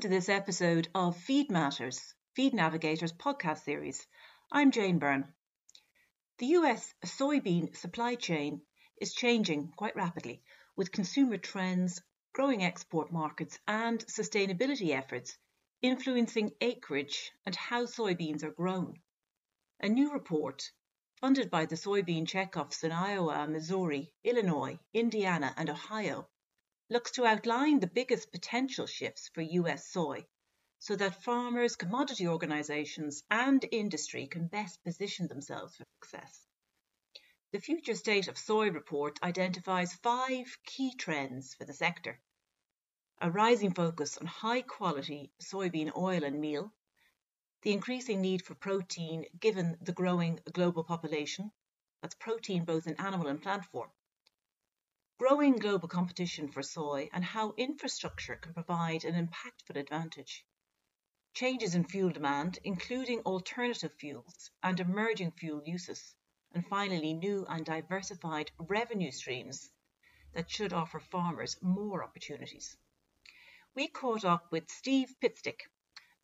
Welcome to this episode of Feed Matters, Feed Navigator's podcast series. I'm Jane Byrne. The US soybean supply chain is changing quite rapidly with consumer trends, growing export markets, and sustainability efforts influencing acreage and how soybeans are grown. A new report, funded by the soybean checkoffs in Iowa, Missouri, Illinois, Indiana, and Ohio, looks to outline the biggest potential shifts for US soy so that farmers, commodity organisations, and industry can best position themselves for success. The Future State of Soy report identifies five key trends for the sector a rising focus on high quality soybean oil and meal, the increasing need for protein given the growing global population, that's protein both in animal and plant form, growing global competition for soy and how infrastructure can provide an impactful advantage. Changes in fuel demand, including alternative fuels and emerging fuel uses. And finally, new and diversified revenue streams that should offer farmers more opportunities. We caught up with Steve Pitstick,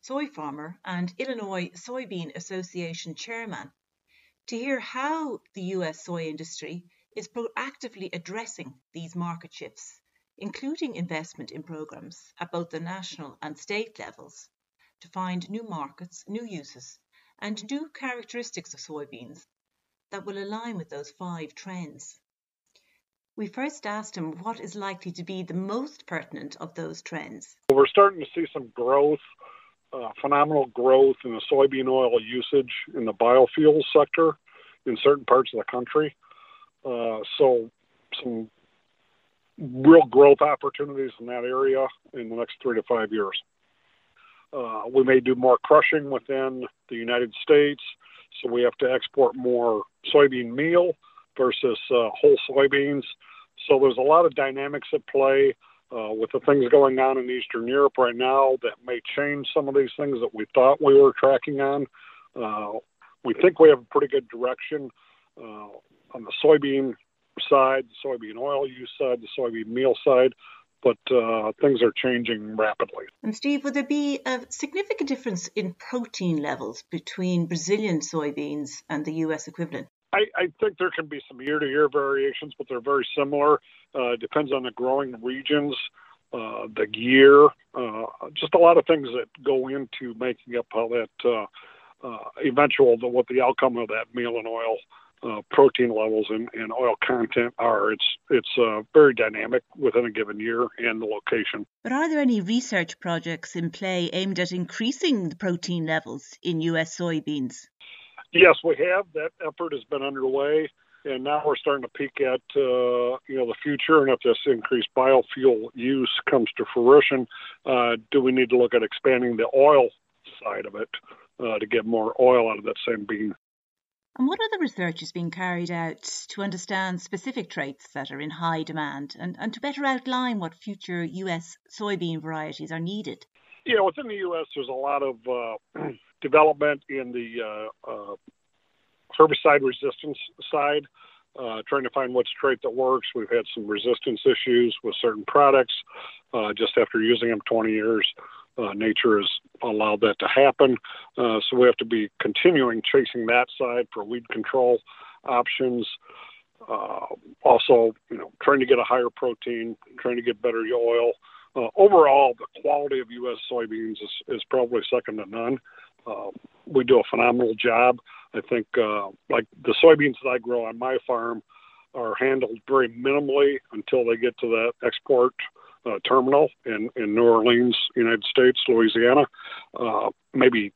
soy farmer and Illinois Soybean Association chairman, to hear how the US soy industry is proactively addressing these market shifts, including investment in programs at both the national and state levels to find new markets, new uses, and new characteristics of soybeans that will align with those five trends. We first asked him what is likely to be the most pertinent of those trends. We're starting to see some growth, uh, phenomenal growth in the soybean oil usage in the biofuels sector in certain parts of the country. Uh, so some real growth opportunities in that area in the next three to five years. Uh, we may do more crushing within the United States, so we have to export more soybean meal versus uh, whole soybeans. So there's a lot of dynamics at play uh, with the things going on in Eastern Europe right now that may change some of these things that we thought we were tracking on. Uh, we think we have a pretty good direction uh, on the soybean side, the soybean oil use side, the soybean meal side, but uh, things are changing rapidly. And Steve, would there be a significant difference in protein levels between Brazilian soybeans and the US equivalent? I, I think there can be some year to year variations, but they're very similar. Uh, depends on the growing regions, uh, the year, uh, just a lot of things that go into making up how that uh, uh, eventual, the, what the outcome of that meal and oil uh, protein levels and, and, oil content are. It's it's uh, very dynamic within a given year and the location. But are there any research projects in play aimed at increasing the protein levels in U.S. soybeans? Yes, we have. That effort has been underway, and now we're starting to peek at uh, you know the future. And if this increased biofuel use comes to fruition, uh, do we need to look at expanding the oil side of it uh, to get more oil out of that same bean? And what other research is being carried out to understand specific traits that are in high demand and, and to better outline what future US soybean varieties are needed? Yeah, within the US, there's a lot of uh, development in the uh, uh, herbicide resistance side, uh, trying to find which trait that works. We've had some resistance issues with certain products uh, just after using them 20 years. Uh, nature has allowed that to happen. Uh, so we have to be continuing chasing that side for weed control options. Uh, also, you know, trying to get a higher protein, trying to get better oil. Uh, overall, the quality of U.S. soybeans is, is probably second to none. Uh, we do a phenomenal job. I think, uh, like the soybeans that I grow on my farm are handled very minimally until they get to that export uh, terminal in, in New Orleans, United States, Louisiana. Uh, maybe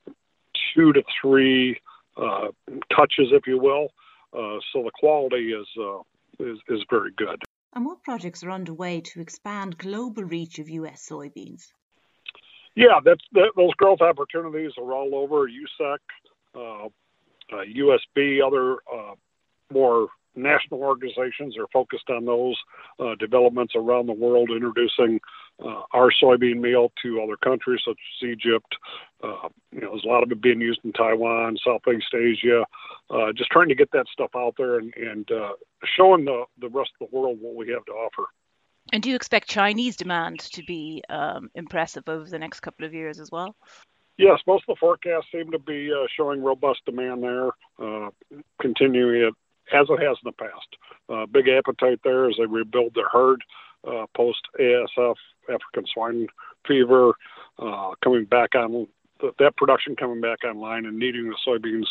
two to three uh, touches, if you will. Uh, so the quality is, uh, is is very good. And what projects are underway to expand global reach of U.S. soybeans? Yeah, that's that, those growth opportunities are all over USSEC, uh, USB, other more national organizations are focused on those uh, developments around the world, introducing uh, our soybean meal to other countries such as Egypt. Uh, you know, there's a lot of it being used in Taiwan, Southeast Asia. Uh, just trying to get that stuff out there and, and uh, showing the, the rest of the world what we have to offer. And do you expect Chinese demand to be um, impressive over the next couple of years as well? Yes, most of the forecasts seem to be uh, showing robust demand there, uh, continuing it as it has in the past. Uh, big appetite there as they rebuild their herd uh, post ASF, African swine fever, uh, coming back on that production coming back online and needing the soybeans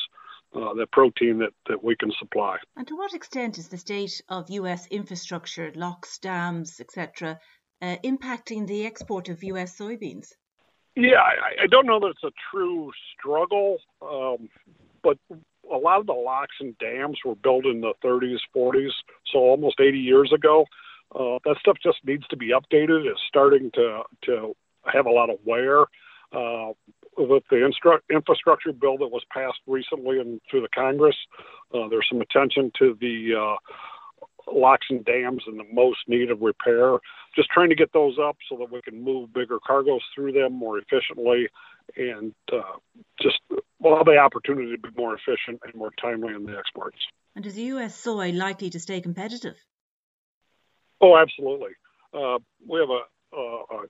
uh, the protein that, that we can supply. And to what extent is the state of US infrastructure, locks, dams, etc., uh, impacting the export of US soybeans? Yeah, I, I, don't know that it's a true struggle, um, but a lot of the locks and dams were built in the 30s, 40s, so almost 80 years ago. Uh, that stuff just needs to be updated. It's starting to to have a lot of wear. Uh, with the instru- infrastructure bill that was passed recently and through the Congress, uh, there's some attention to the uh, locks and dams in the most need of repair. Just trying to get those up so that we can move bigger cargoes through them more efficiently and uh, just well, the opportunity to be more efficient and more timely in the exports. And is U.S. soy likely to stay competitive? Oh, absolutely. Uh, we have a, a, a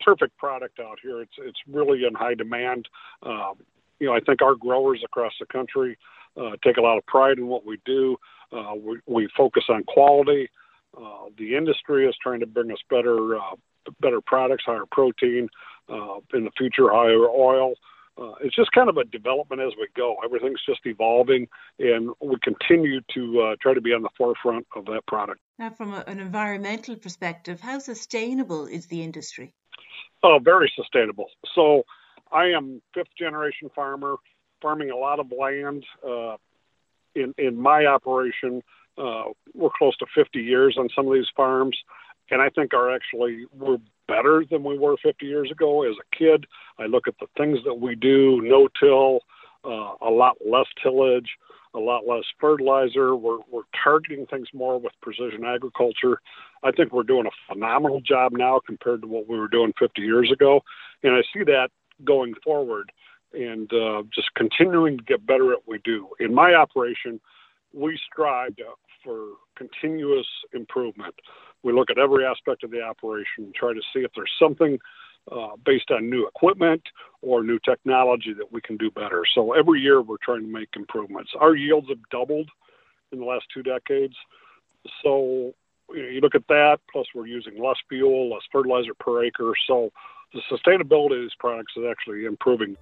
perfect product out here. It's it's really in high demand. Um, you know, I think our growers across the country uh, take a lot of pride in what we do. Uh, we, we focus on quality. Uh, the industry is trying to bring us better uh, better products, higher protein, uh, in the future higher oil. Uh, it's just kind of a development as we go. Everything's just evolving, and we continue to uh, try to be on the forefront of that product. Now, from a, an environmental perspective, how sustainable is the industry? Oh, very sustainable. So I am fifth generation farmer, farming a lot of land. Uh, in in my operation, uh, we're close to 50 years on some of these farms, and I think are actually we're better than we were 50 years ago. As a kid, I look at the things that we do: no till, uh, a lot less tillage, a lot less fertilizer. We're, we're targeting things more with precision agriculture. I think we're doing a phenomenal job now compared to what we were doing 50 years ago. And I see that going forward and uh, just continuing to get better at what we do. In my operation, we strive for continuous improvement. We look at every aspect of the operation and try to see if there's something uh, based on new equipment or new technology that we can do better. So every year we're trying to make improvements. Our yields have doubled in the last two decades. So you, know, you look at that, plus we're using less fuel, less fertilizer per acre. So the sustainability of these products is actually improving.